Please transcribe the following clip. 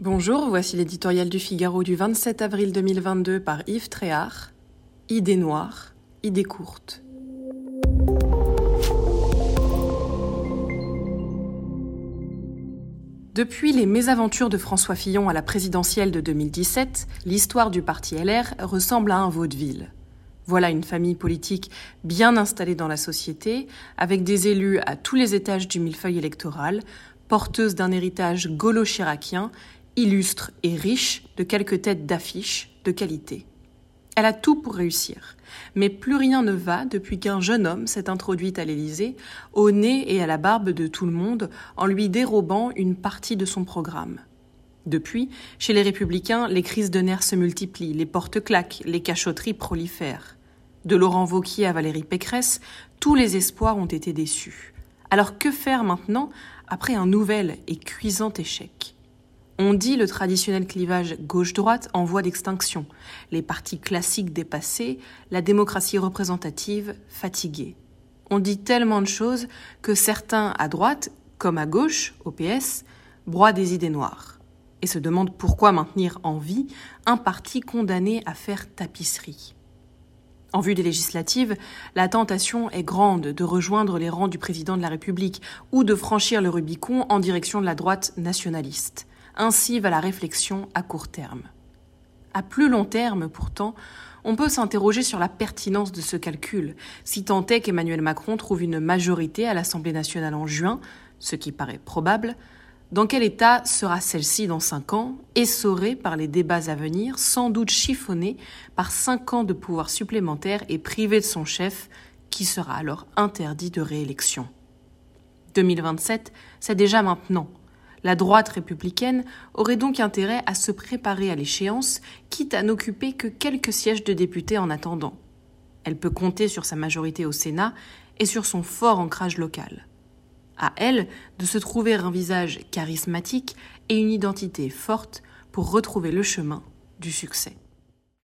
Bonjour, voici l'éditorial du Figaro du 27 avril 2022 par Yves Tréhard. Idées noires, idées courtes. Depuis les mésaventures de François Fillon à la présidentielle de 2017, l'histoire du parti LR ressemble à un vaudeville. Voilà une famille politique bien installée dans la société, avec des élus à tous les étages du millefeuille électoral, porteuse d'un héritage gaulo-chiracien illustre et riche de quelques têtes d'affiches de qualité. Elle a tout pour réussir, mais plus rien ne va depuis qu'un jeune homme s'est introduit à l'Élysée, au nez et à la barbe de tout le monde, en lui dérobant une partie de son programme. Depuis, chez les républicains, les crises de nerfs se multiplient, les portes claquent, les cachotteries prolifèrent. De Laurent Vauquier à Valérie Pécresse, tous les espoirs ont été déçus. Alors que faire maintenant après un nouvel et cuisant échec? On dit le traditionnel clivage gauche-droite en voie d'extinction, les partis classiques dépassés, la démocratie représentative fatiguée. On dit tellement de choses que certains à droite, comme à gauche, au PS, broient des idées noires et se demandent pourquoi maintenir en vie un parti condamné à faire tapisserie. En vue des législatives, la tentation est grande de rejoindre les rangs du président de la République ou de franchir le Rubicon en direction de la droite nationaliste. Ainsi va la réflexion à court terme. À plus long terme, pourtant, on peut s'interroger sur la pertinence de ce calcul, si tant est qu'Emmanuel Macron trouve une majorité à l'Assemblée nationale en juin, ce qui paraît probable, dans quel état sera celle-ci dans cinq ans, essorée par les débats à venir, sans doute chiffonnée par cinq ans de pouvoir supplémentaire et privée de son chef, qui sera alors interdit de réélection? 2027, c'est déjà maintenant. La droite républicaine aurait donc intérêt à se préparer à l'échéance, quitte à n'occuper que quelques sièges de députés en attendant. Elle peut compter sur sa majorité au Sénat et sur son fort ancrage local. À elle de se trouver un visage charismatique et une identité forte pour retrouver le chemin du succès.